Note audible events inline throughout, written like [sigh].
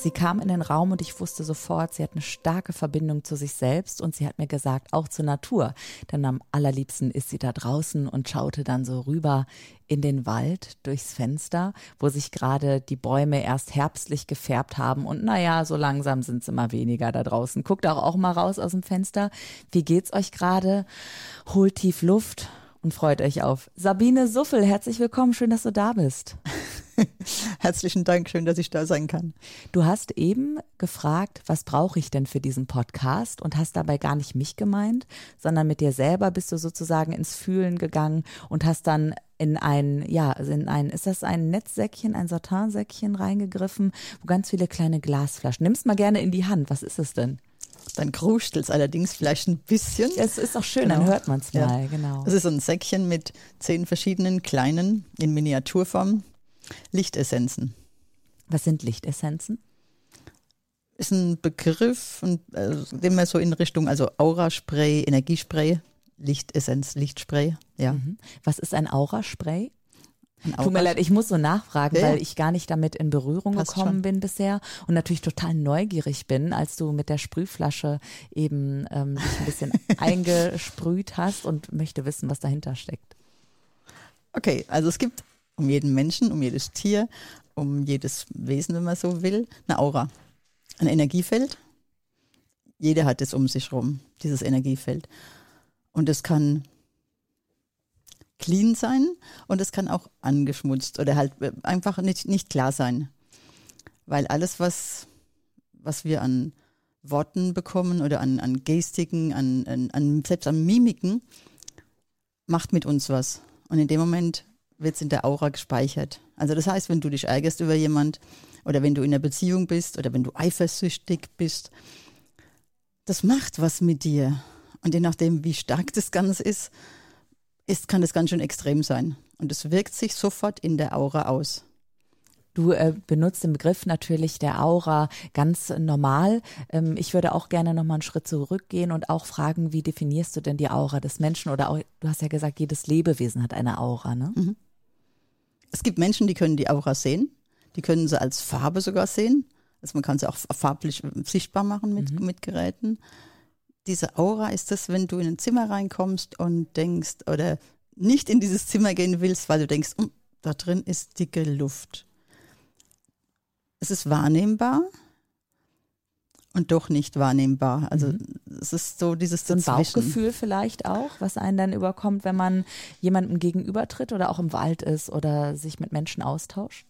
Sie kam in den Raum und ich wusste sofort, sie hat eine starke Verbindung zu sich selbst und sie hat mir gesagt, auch zur Natur. Denn am allerliebsten ist sie da draußen und schaute dann so rüber in den Wald durchs Fenster, wo sich gerade die Bäume erst herbstlich gefärbt haben und naja, so langsam sind es immer weniger da draußen. Guckt auch, auch mal raus aus dem Fenster. Wie geht's euch gerade? Holt tief Luft und freut euch auf. Sabine Suffel, herzlich willkommen, schön, dass du da bist. [laughs] Herzlichen Dank, schön, dass ich da sein kann. Du hast eben gefragt, was brauche ich denn für diesen Podcast und hast dabei gar nicht mich gemeint, sondern mit dir selber bist du sozusagen ins Fühlen gegangen und hast dann in ein, ja, in ein, ist das ein Netzsäckchen, ein Satinsäckchen reingegriffen, wo ganz viele kleine Glasflaschen. Nimm's mal gerne in die Hand. Was ist es denn? Dann kruschtelt es allerdings vielleicht ein bisschen. Es ist auch schön, genau. dann hört man es mal, ja. genau. Es ist so ein Säckchen mit zehn verschiedenen kleinen in Miniaturform Lichtessenzen. Was sind Lichtessenzen? Ist ein Begriff, äh, den man so in Richtung, also Auraspray, Energiespray, Lichtessenz, Lichtspray, ja. Mhm. Was ist ein Auraspray? Tut mir leid, ich muss so nachfragen, ja, weil ich gar nicht damit in Berührung gekommen schon. bin bisher und natürlich total neugierig bin, als du mit der Sprühflasche eben ähm, dich ein bisschen [laughs] eingesprüht hast und möchte wissen, was dahinter steckt. Okay, also es gibt um jeden Menschen, um jedes Tier, um jedes Wesen, wenn man so will, eine Aura, ein Energiefeld. Jeder hat es um sich rum, dieses Energiefeld. Und es kann clean sein und es kann auch angeschmutzt oder halt äh, einfach nicht, nicht klar sein. Weil alles, was, was wir an Worten bekommen oder an, an Gestiken, an, an, an, selbst an Mimiken, macht mit uns was. Und in dem Moment wird es in der Aura gespeichert. Also das heißt, wenn du dich ärgerst über jemand oder wenn du in einer Beziehung bist oder wenn du eifersüchtig bist, das macht was mit dir. Und je nachdem, wie stark das Ganze ist, ist kann das ganz schön extrem sein. Und es wirkt sich sofort in der Aura aus. Du äh, benutzt den Begriff natürlich der Aura ganz normal. Ähm, ich würde auch gerne noch mal einen Schritt zurückgehen und auch fragen, wie definierst du denn die Aura des Menschen? Oder auch, du hast ja gesagt, jedes Lebewesen hat eine Aura, ne? Mhm. Es gibt Menschen, die können die Aura sehen. Die können sie als Farbe sogar sehen. Also man kann sie auch farblich sichtbar machen mit, mhm. mit Geräten. Diese Aura ist das, wenn du in ein Zimmer reinkommst und denkst oder nicht in dieses Zimmer gehen willst, weil du denkst, oh, da drin ist dicke Luft. Es ist wahrnehmbar, und doch nicht wahrnehmbar. Also mhm. es ist so dieses so ein Bauchgefühl vielleicht auch, was einen dann überkommt, wenn man jemandem gegenübertritt oder auch im Wald ist oder sich mit Menschen austauscht.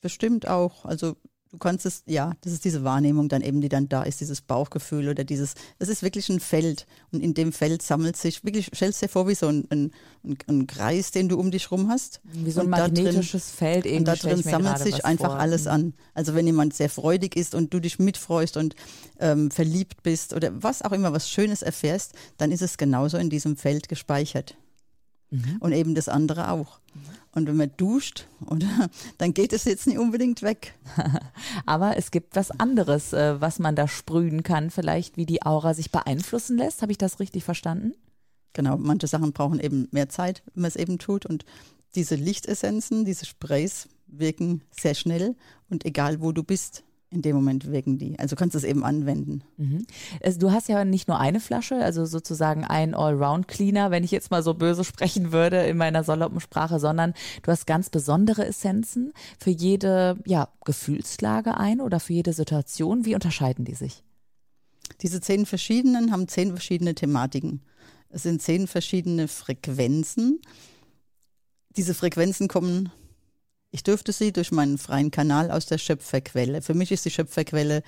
Bestimmt auch. Also du kannst es, ja, das ist diese Wahrnehmung dann eben, die dann da ist, dieses Bauchgefühl oder dieses, es ist wirklich ein Feld und in dem Feld sammelt sich, wirklich, stellst dir vor wie so ein, ein, ein, Kreis, den du um dich rum hast. Wie so ein magnetisches drin, Feld irgendwie. Und da drin sammelt sich einfach vor. alles an. Also wenn jemand sehr freudig ist und du dich mitfreust und ähm, verliebt bist oder was auch immer, was Schönes erfährst, dann ist es genauso in diesem Feld gespeichert. Mhm. Und eben das andere auch. Und wenn man duscht, oder, [laughs] dann geht es jetzt nicht unbedingt weg. [laughs] Aber es gibt was anderes, äh, was man da sprühen kann, vielleicht wie die Aura sich beeinflussen lässt. Habe ich das richtig verstanden? Genau, manche Sachen brauchen eben mehr Zeit, wenn man es eben tut. Und diese Lichtessenzen, diese Sprays wirken sehr schnell und egal wo du bist, in dem Moment wirken die. Also kannst du es eben anwenden. Mhm. Also du hast ja nicht nur eine Flasche, also sozusagen ein Allround-Cleaner, wenn ich jetzt mal so böse sprechen würde in meiner saloppen Sprache, sondern du hast ganz besondere Essenzen für jede ja, Gefühlslage ein oder für jede Situation. Wie unterscheiden die sich? Diese zehn verschiedenen haben zehn verschiedene Thematiken. Es sind zehn verschiedene Frequenzen. Diese Frequenzen kommen ich dürfte sie durch meinen freien Kanal aus der Schöpferquelle. Für mich ist die Schöpferquelle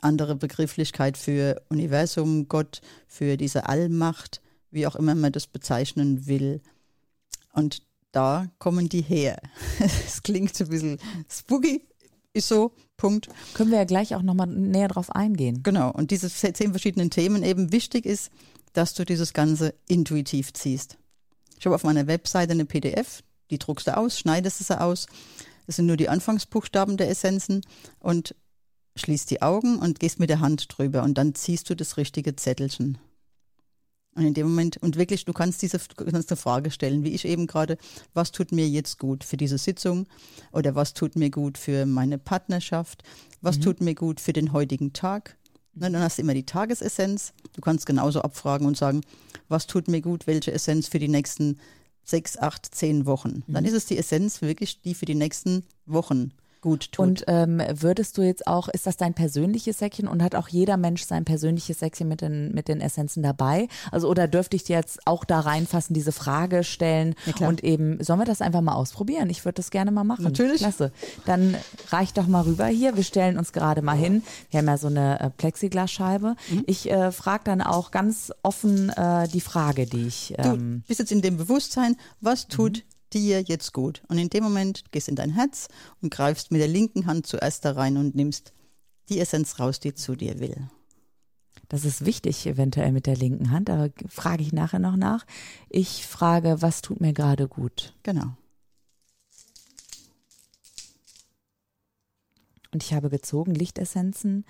andere Begrifflichkeit für Universum, Gott, für diese Allmacht, wie auch immer man das bezeichnen will. Und da kommen die her. [laughs] Es klingt so ein bisschen spooky, ist so, Punkt. Können wir ja gleich auch nochmal näher drauf eingehen. Genau, und diese zehn verschiedenen Themen eben wichtig ist, dass du dieses Ganze intuitiv ziehst. Ich habe auf meiner Webseite eine PDF, die druckst du aus, schneidest sie aus. Das sind nur die Anfangsbuchstaben der Essenzen und schließt die Augen und gehst mit der Hand drüber und dann ziehst du das richtige Zettelchen. Und in dem Moment, und wirklich, du kannst diese kannst eine Frage stellen, wie ich eben gerade, was tut mir jetzt gut für diese Sitzung oder was tut mir gut für meine Partnerschaft, was mhm. tut mir gut für den heutigen Tag. Und dann hast du immer die Tagesessenz. Du kannst genauso abfragen und sagen, was tut mir gut, welche Essenz für die nächsten sechs, acht, zehn Wochen. Dann mhm. ist es die Essenz wirklich, die für die nächsten Wochen gut tut. Und ähm, würdest du jetzt auch, ist das dein persönliches Säckchen und hat auch jeder Mensch sein persönliches Säckchen mit den, mit den Essenzen dabei? Also oder dürfte ich dir jetzt auch da reinfassen, diese Frage stellen ja, und eben, sollen wir das einfach mal ausprobieren? Ich würde das gerne mal machen. Natürlich. Klasse. Dann reich doch mal rüber hier. Wir stellen uns gerade mal hin. Wir haben ja so eine äh, Plexiglasscheibe. Mhm. Ich äh, frage dann auch ganz offen äh, die Frage, die ich. Ähm, du bist jetzt in dem Bewusstsein, was tut mhm dir jetzt gut. Und in dem Moment gehst in dein Herz und greifst mit der linken Hand zuerst da rein und nimmst die Essenz raus, die zu dir will. Das ist wichtig, eventuell mit der linken Hand, aber frage ich nachher noch nach. Ich frage, was tut mir gerade gut? Genau. Und ich habe gezogen Lichtessenzen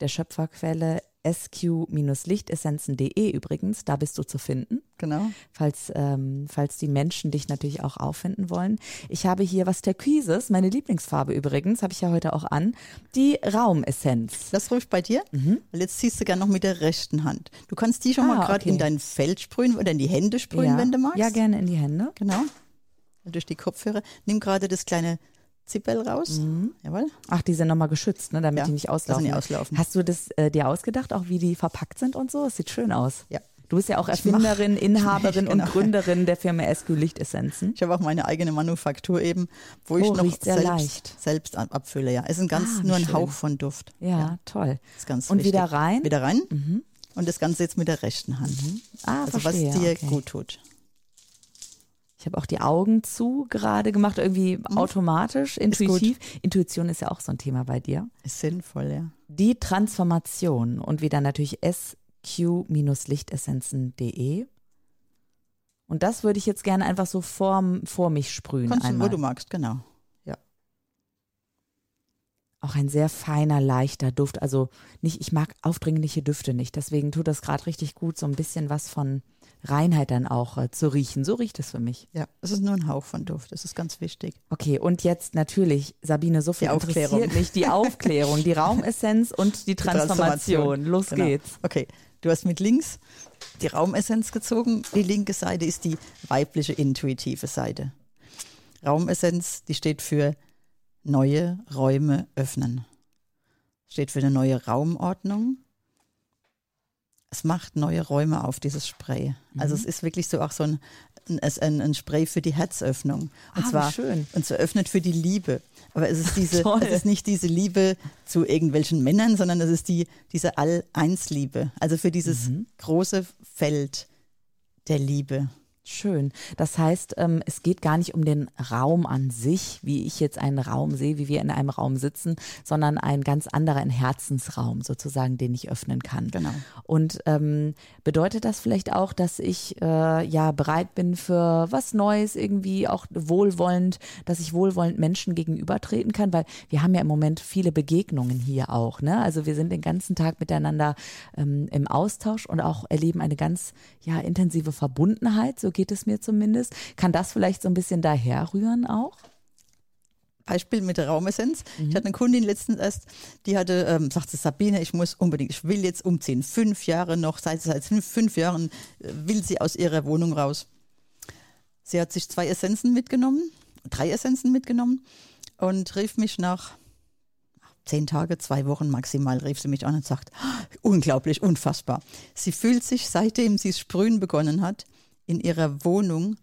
der Schöpferquelle sq-lichtessenzen.de übrigens, da bist du zu finden. Genau. Falls, ähm, falls die Menschen dich natürlich auch auffinden wollen. Ich habe hier was Türkises, meine Lieblingsfarbe übrigens, habe ich ja heute auch an, die Raumessenz. Das ruft bei dir? Mhm. Jetzt ziehst du gerne noch mit der rechten Hand. Du kannst die schon ah, mal gerade okay. in dein Feld sprühen oder in die Hände sprühen, ja. wenn du magst. Ja, gerne in die Hände. Genau. Durch die Kopfhörer. Nimm gerade das kleine Zippel raus. Mhm. Jawohl. Ach, die sind nochmal geschützt, ne, damit ja, die nicht auslaufen. Nicht auslaufen. Hast du das äh, dir ausgedacht, auch wie die verpackt sind und so? Es sieht schön aus. Ja. Du bist ja auch Erfinderin, [laughs] mach, Inhaberin genau. und Gründerin der Firma SQ Lichtessenzen. Ich habe auch meine eigene Manufaktur eben, wo ich oh, noch selbst, selbst, abfülle. Ja, es ist ein ganz ah, nur ein schön. Hauch von Duft. Ja, ja. toll. ist ganz und wichtig. wieder rein? Wieder rein. Mhm. Und das Ganze jetzt mit der rechten Hand. Mhm. Ah, also verstehe. was dir okay. gut tut. Ich habe auch die Augen zu gerade gemacht, irgendwie mhm. automatisch, intuitiv. Ist Intuition ist ja auch so ein Thema bei dir. Ist sinnvoll, ja. Die Transformation und wieder natürlich sq-lichtessenzen.de. Und das würde ich jetzt gerne einfach so vor, vor mich sprühen. Kannst einmal. du, wo du magst, genau. Ja. Auch ein sehr feiner, leichter Duft. Also nicht, ich mag aufdringliche Düfte nicht. Deswegen tut das gerade richtig gut, so ein bisschen was von Reinheit dann auch äh, zu riechen. So riecht es für mich. Ja, es ist nur ein Hauch von Duft. Das ist ganz wichtig. Okay, und jetzt natürlich, Sabine, so viel die Aufklärung. mich. Die Aufklärung, die [laughs] Raumessenz und die Transformation. Transformation. Los genau. geht's. Okay, du hast mit links die Raumessenz gezogen. Die linke Seite ist die weibliche, intuitive Seite. Raumessenz, die steht für neue Räume öffnen. Steht für eine neue Raumordnung es macht neue Räume auf, dieses Spray. Mhm. Also es ist wirklich so auch so ein, ein, ein Spray für die Herzöffnung. Und ah, zwar schön. und so öffnet für die Liebe. Aber es ist diese, es ist nicht diese Liebe zu irgendwelchen Männern, sondern es ist die, diese All-Eins-Liebe. Also für dieses mhm. große Feld der Liebe. Schön. Das heißt, ähm, es geht gar nicht um den Raum an sich, wie ich jetzt einen Raum sehe, wie wir in einem Raum sitzen, sondern ein ganz anderer, ein Herzensraum sozusagen, den ich öffnen kann. Genau. Und ähm, bedeutet das vielleicht auch, dass ich äh, ja bereit bin für was Neues, irgendwie auch wohlwollend, dass ich wohlwollend Menschen gegenübertreten kann, weil wir haben ja im Moment viele Begegnungen hier auch. Ne? Also wir sind den ganzen Tag miteinander ähm, im Austausch und auch erleben eine ganz ja intensive Verbundenheit. So geht es mir zumindest. Kann das vielleicht so ein bisschen daherrühren auch? Beispiel mit der Raumessenz. Mhm. Ich hatte eine Kundin letztens erst, die hatte, ähm, sagte Sabine, ich muss unbedingt, ich will jetzt umziehen. Fünf Jahre noch, seit, seit fünf, fünf Jahren äh, will sie aus ihrer Wohnung raus. Sie hat sich zwei Essenzen mitgenommen, drei Essenzen mitgenommen und rief mich nach zehn Tage, zwei Wochen maximal, rief sie mich an und sagt, unglaublich, unfassbar. Sie fühlt sich, seitdem sie es sprühen begonnen hat, in ihrer Wohnung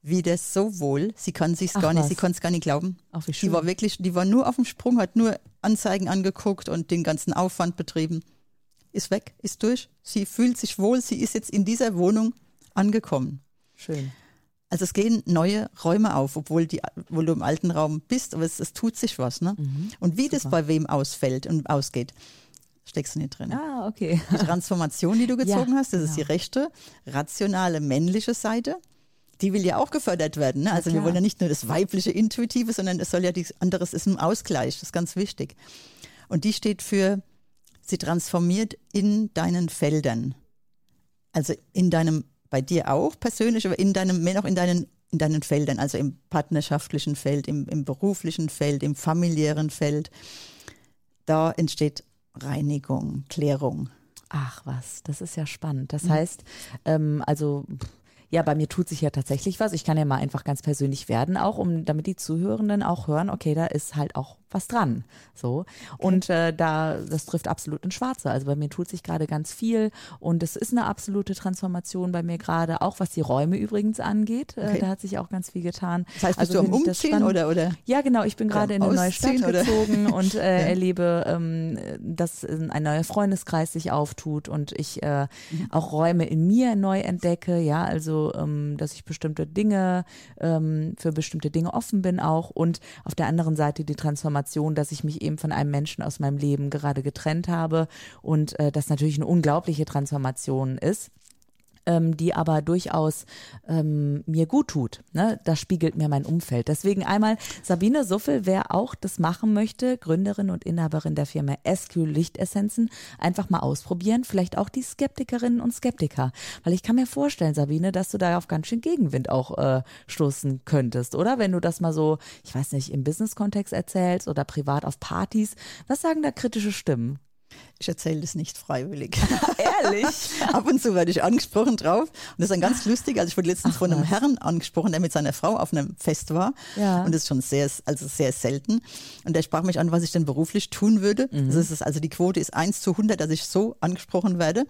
wieder so wohl. Sie kann sich gar nicht, sie kann es gar nicht glauben. Ach, wie schön. Die war wirklich, die war nur auf dem Sprung, hat nur Anzeigen angeguckt und den ganzen Aufwand betrieben. Ist weg, ist durch. Sie fühlt sich wohl, sie ist jetzt in dieser Wohnung angekommen. Schön. Also es gehen neue Räume auf, obwohl, die, obwohl du im alten Raum bist, aber es, es tut sich was. Ne? Mhm, und wie super. das bei wem ausfällt und ausgeht, steckst du nicht drin. Ah, okay. Die Transformation, die du [laughs] gezogen ja, hast, das genau. ist die rechte, rationale, männliche Seite. die will ja auch gefördert werden. Ne? Also Ja, wir wollen ja nicht nur das weibliche Intuitive, sondern es soll ja die anderes ist ein Ausgleich, das ist ganz wichtig. Und die steht für, sie transformiert in deinen Feldern. Also in deinem, bei dir auch persönlich, aber in deinem, mehr noch in deinen, in deinen Feldern, also im partnerschaftlichen Feld, im, im beruflichen Feld, im familiären Feld. Da entsteht Reinigung, Klärung. Ach was, das ist ja spannend. Das Mhm. heißt, ähm, also ja, bei mir tut sich ja tatsächlich was. Ich kann ja mal einfach ganz persönlich werden, auch um, damit die Zuhörenden auch hören, okay, da ist halt auch was dran. So. Und äh, da, das trifft absolut ins Schwarze. Also bei mir tut sich gerade ganz viel und es ist eine absolute Transformation bei mir gerade, auch was die Räume übrigens angeht. Äh, Okay. da hat sich auch ganz viel getan. Das heißt, bist Also du am Umziehen oder, oder? Ja, genau. Ich bin gerade in eine neue Stadt oder? gezogen [laughs] und äh, erlebe, ähm, dass ein neuer Freundeskreis sich auftut und ich äh, Mhm. auch Räume in mir neu entdecke. Ja, also, ähm, dass ich bestimmte Dinge, ähm, für bestimmte Dinge offen bin auch und auf der anderen Seite die Transformation, dass ich mich eben von einem Menschen aus meinem Leben gerade getrennt habe und äh, das natürlich eine unglaubliche Transformation ist ähm, die aber durchaus ähm, mir gut tut. Ne? Das spiegelt mir mein Umfeld. Deswegen einmal Sabine Suffel, wer auch das machen möchte, Gründerin und Inhaberin der Firma SQ Lichtessenzen, einfach mal ausprobieren. Vielleicht auch die Skeptikerinnen und Skeptiker. Weil ich kann mir vorstellen, Sabine, dass du da auf ganz schön Gegenwind auch äh, stoßen könntest, oder? Wenn du das mal so, ich weiß nicht, im Business-Kontext erzählst oder privat auf Partys. Was sagen da kritische Stimmen? Ich erzähle das nicht freiwillig. [laughs] Ehrlich? [laughs] Ab und zu werde ich angesprochen drauf. Und das ist dann ganz lustig. Also ich wurde letztens von einem Herrn angesprochen, der mit seiner Frau auf einem Fest war. Ja. Und das ist schon sehr, also sehr selten. Und der sprach mich an, was ich denn beruflich tun würde. Das ist, also die Quote ist 1 zu 100, dass ich so angesprochen werde. Und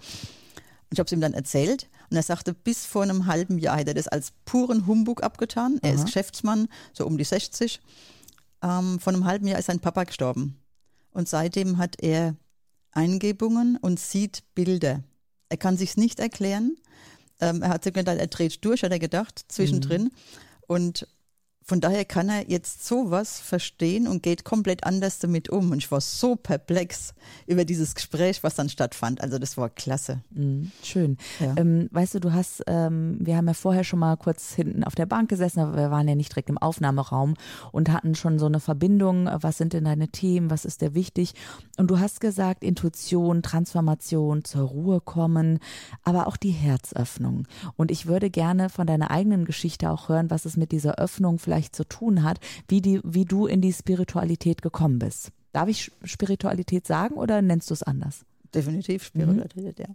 ich habe es ihm dann erzählt. Und er sagte, bis vor einem halben Jahr hätte er das als puren Humbug abgetan. Er ist Geschäftsmann, so um die 60. Ähm, vor einem halben Jahr ist sein Papa gestorben. Und seitdem hat er Eingebungen und sieht Bilder. Er kann sich's nicht erklären. Ähm, er hat sich gedacht, er dreht durch, hat er gedacht, zwischendrin. Und von daher kann er jetzt sowas verstehen und geht komplett anders damit um. Und ich war so perplex über dieses Gespräch, was dann stattfand. Also das war klasse. Mhm, schön. Ja. Ähm, weißt du, du hast, ähm, wir haben ja vorher schon mal kurz hinten auf der Bank gesessen, aber wir waren ja nicht direkt im Aufnahmeraum und hatten schon so eine Verbindung. Was sind denn deine Themen? Was ist dir wichtig? Und du hast gesagt, Intuition, Transformation, zur Ruhe kommen, aber auch die Herzöffnung. Und ich würde gerne von deiner eigenen Geschichte auch hören, was es mit dieser Öffnung vielleicht zu tun hat, wie, die, wie du in die Spiritualität gekommen bist. Darf ich Spiritualität sagen oder nennst du es anders? Definitiv Spiritualität, ja.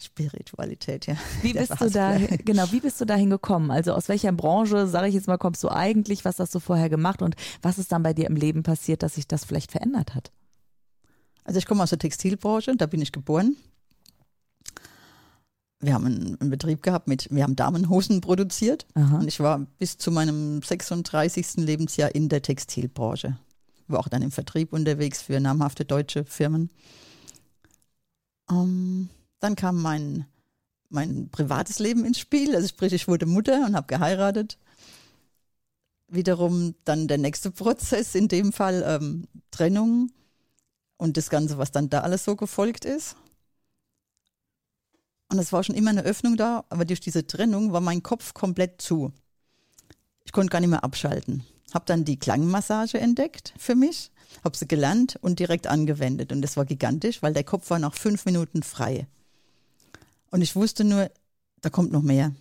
Spiritualität, ja. Wie [laughs] bist du da, genau, wie bist du dahin gekommen? Also aus welcher Branche, sage ich jetzt mal, kommst du eigentlich? Was hast du vorher gemacht und was ist dann bei dir im Leben passiert, dass sich das vielleicht verändert hat? Also ich komme aus der Textilbranche, da bin ich geboren. Wir haben einen, Betrieb gehabt mit, wir haben Damenhosen produziert Aha. und ich war bis zu meinem 36. Lebensjahr in der Textilbranche. War auch dann im Vertrieb unterwegs für namhafte deutsche Firmen. Ähm, dann kam mein, mein privates Leben ins Spiel, also sprich, ich wurde Mutter und habe geheiratet. Wiederum dann der nächste Prozess, in dem Fall ähm, Trennung und das Ganze, was dann da alles so gefolgt ist. Und es war schon immer eine Öffnung da, aber durch diese Trennung war mein Kopf komplett zu. Ich konnte gar nicht mehr abschalten. Hab dann die Klangmassage entdeckt für mich, hab sie gelernt und direkt angewendet. Und das war gigantisch, weil der Kopf war nach fünf Minuten frei. Und ich wusste nur, da kommt noch mehr.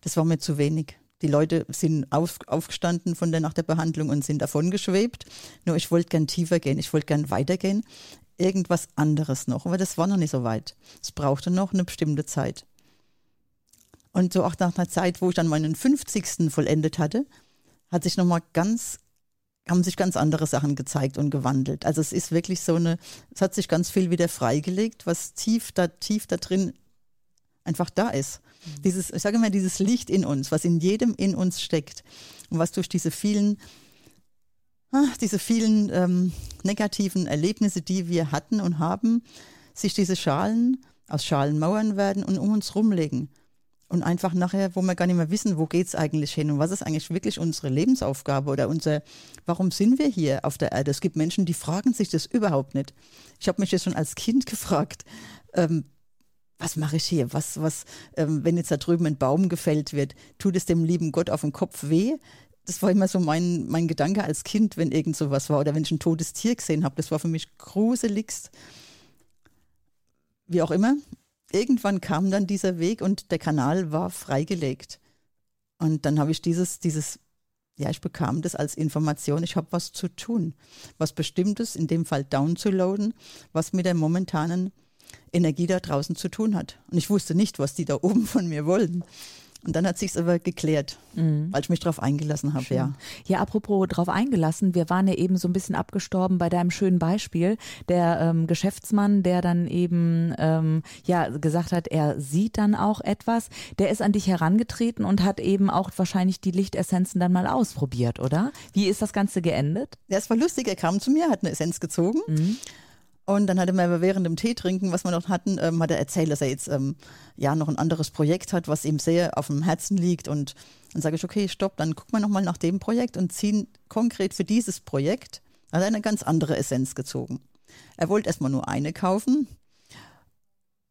Das war mir zu wenig. Die Leute sind auf, aufgestanden von der, nach der Behandlung und sind davon geschwebt. Nur ich wollte gern tiefer gehen, ich wollte gern weitergehen. Irgendwas anderes noch, aber das war noch nicht so weit. Es brauchte noch eine bestimmte Zeit. Und so auch nach einer Zeit, wo ich dann meinen 50. vollendet hatte, hat sich nochmal ganz, haben sich ganz andere Sachen gezeigt und gewandelt. Also es ist wirklich so eine, es hat sich ganz viel wieder freigelegt, was tief da, tief da drin einfach da ist. Dieses, ich sage mal, dieses Licht in uns, was in jedem in uns steckt und was durch diese vielen, ah, diese vielen ähm, negativen Erlebnisse, die wir hatten und haben, sich diese Schalen aus Schalenmauern werden und um uns rumlegen. Und einfach nachher, wo wir gar nicht mehr wissen, wo geht's eigentlich hin und was ist eigentlich wirklich unsere Lebensaufgabe oder unser, warum sind wir hier auf der Erde? Es gibt Menschen, die fragen sich das überhaupt nicht. Ich habe mich das schon als Kind [laughs] gefragt. Ähm, was mache ich hier? Was, was, ähm, wenn jetzt da drüben ein Baum gefällt wird, tut es dem lieben Gott auf den Kopf weh? Das war immer so mein, mein Gedanke als Kind, wenn irgend sowas war oder wenn ich ein totes Tier gesehen habe. Das war für mich gruseligst. Wie auch immer, irgendwann kam dann dieser Weg und der Kanal war freigelegt. Und dann habe ich dieses, dieses, ja, ich bekam das als Information, ich habe was zu tun, was Bestimmtes, in dem Fall downzuladen, was mit der momentanen Energie da draußen zu tun hat. Und ich wusste nicht, was die da oben von mir wollen. Und dann hat sich's aber geklärt, mhm. weil ich mich darauf eingelassen habe, ja. Ja, apropos drauf eingelassen, wir waren ja eben so ein bisschen abgestorben bei deinem schönen Beispiel. Der ähm, Geschäftsmann, der dann eben ähm, ja gesagt hat, er sieht dann auch etwas, der ist an dich herangetreten und hat eben auch wahrscheinlich die Lichtessenzen dann mal ausprobiert, oder? Wie ist das Ganze geendet? Ja, es war lustig, er kam zu mir, hat eine Essenz gezogen. Mhm. Und dann hat er mir während dem Tee trinken, was wir noch hatten, ähm, hat er erzählt, dass er jetzt ähm, ja noch ein anderes Projekt hat, was ihm sehr auf dem Herzen liegt. Und dann sage ich, okay, stopp, dann gucken wir nochmal nach dem Projekt und ziehen konkret für dieses Projekt, hat er eine ganz andere Essenz gezogen. Er wollte erstmal nur eine kaufen,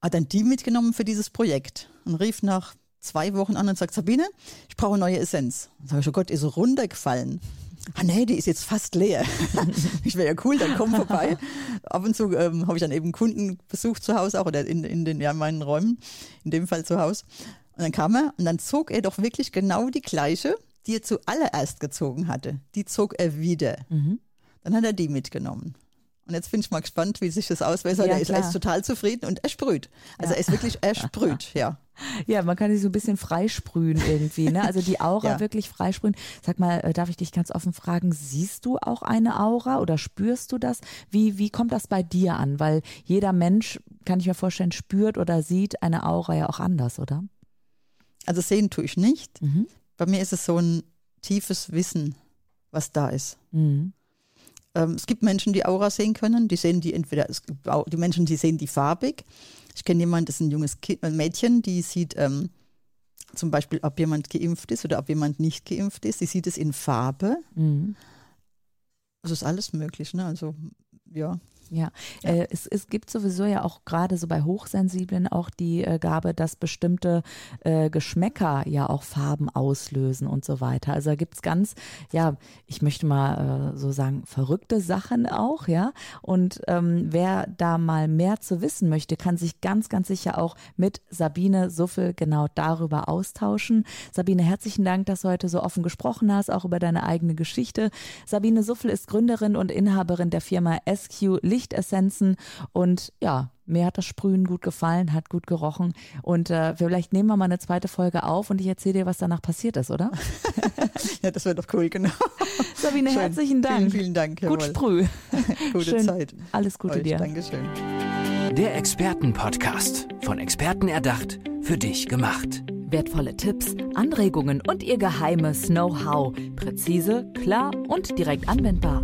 hat dann die mitgenommen für dieses Projekt und rief nach zwei Wochen an und sagt, Sabine, ich brauche neue Essenz. Dann sage ich, oh Gott, ist runtergefallen ah nee, die ist jetzt fast leer. [laughs] ich wäre ja cool, dann komm vorbei. [laughs] Ab und zu ähm, habe ich dann eben Kunden besucht zu Hause auch oder in, in den ja, meinen Räumen, in dem Fall zu Hause. Und dann kam er und dann zog er doch wirklich genau die gleiche, die er zuallererst gezogen hatte. Die zog er wieder. Mhm. Dann hat er die mitgenommen. Und jetzt bin ich mal gespannt, wie sich das auswählt. Ja, er, ist, er ist total zufrieden und er sprüht. Also ja. er ist wirklich, er sprüht, ja. [laughs] Ja, man kann sich so ein bisschen freisprühen irgendwie, ne? Also die Aura [laughs] ja. wirklich freisprühen. Sag mal, äh, darf ich dich ganz offen fragen, siehst du auch eine Aura oder spürst du das? Wie, wie kommt das bei dir an? Weil jeder Mensch, kann ich mir vorstellen, spürt oder sieht eine Aura ja auch anders, oder? Also sehen tue ich nicht. Mhm. Bei mir ist es so ein tiefes Wissen, was da ist. Mhm. Ähm, es gibt Menschen, die Aura sehen können. Die sehen die entweder, es gibt auch die Menschen, die sehen die farbig. Ich kenne jemanden, das ist ein junges kind, ein Mädchen, die sieht ähm, zum Beispiel, ob jemand geimpft ist oder ob jemand nicht geimpft ist. Sie sieht es in Farbe. Mhm. Das ist alles möglich, ne? Also ja. Ja, ja. Äh, es, es gibt sowieso ja auch gerade so bei Hochsensiblen auch die äh, Gabe, dass bestimmte äh, Geschmäcker ja auch Farben auslösen und so weiter. Also da gibt es ganz, ja, ich möchte mal äh, so sagen, verrückte Sachen auch, ja. Und ähm, wer da mal mehr zu wissen möchte, kann sich ganz, ganz sicher auch mit Sabine Suffel genau darüber austauschen. Sabine, herzlichen Dank, dass du heute so offen gesprochen hast, auch über deine eigene Geschichte. Sabine Suffel ist Gründerin und Inhaberin der Firma SQ Licht Lichtessenzen und ja, mir hat das Sprühen gut gefallen, hat gut gerochen und äh, vielleicht nehmen wir mal eine zweite Folge auf und ich erzähle dir, was danach passiert ist, oder? [laughs] ja, das wäre doch cool, genau. Sabine, Schön. herzlichen Dank. Vielen, vielen Dank. Jawohl. Gut Sprüh. [laughs] Gute Schön. Zeit. Alles Gute Euch. dir. Dankeschön. Der Expertenpodcast, von Experten erdacht, für dich gemacht. Wertvolle Tipps, Anregungen und ihr geheimes Know-how. Präzise, klar und direkt anwendbar.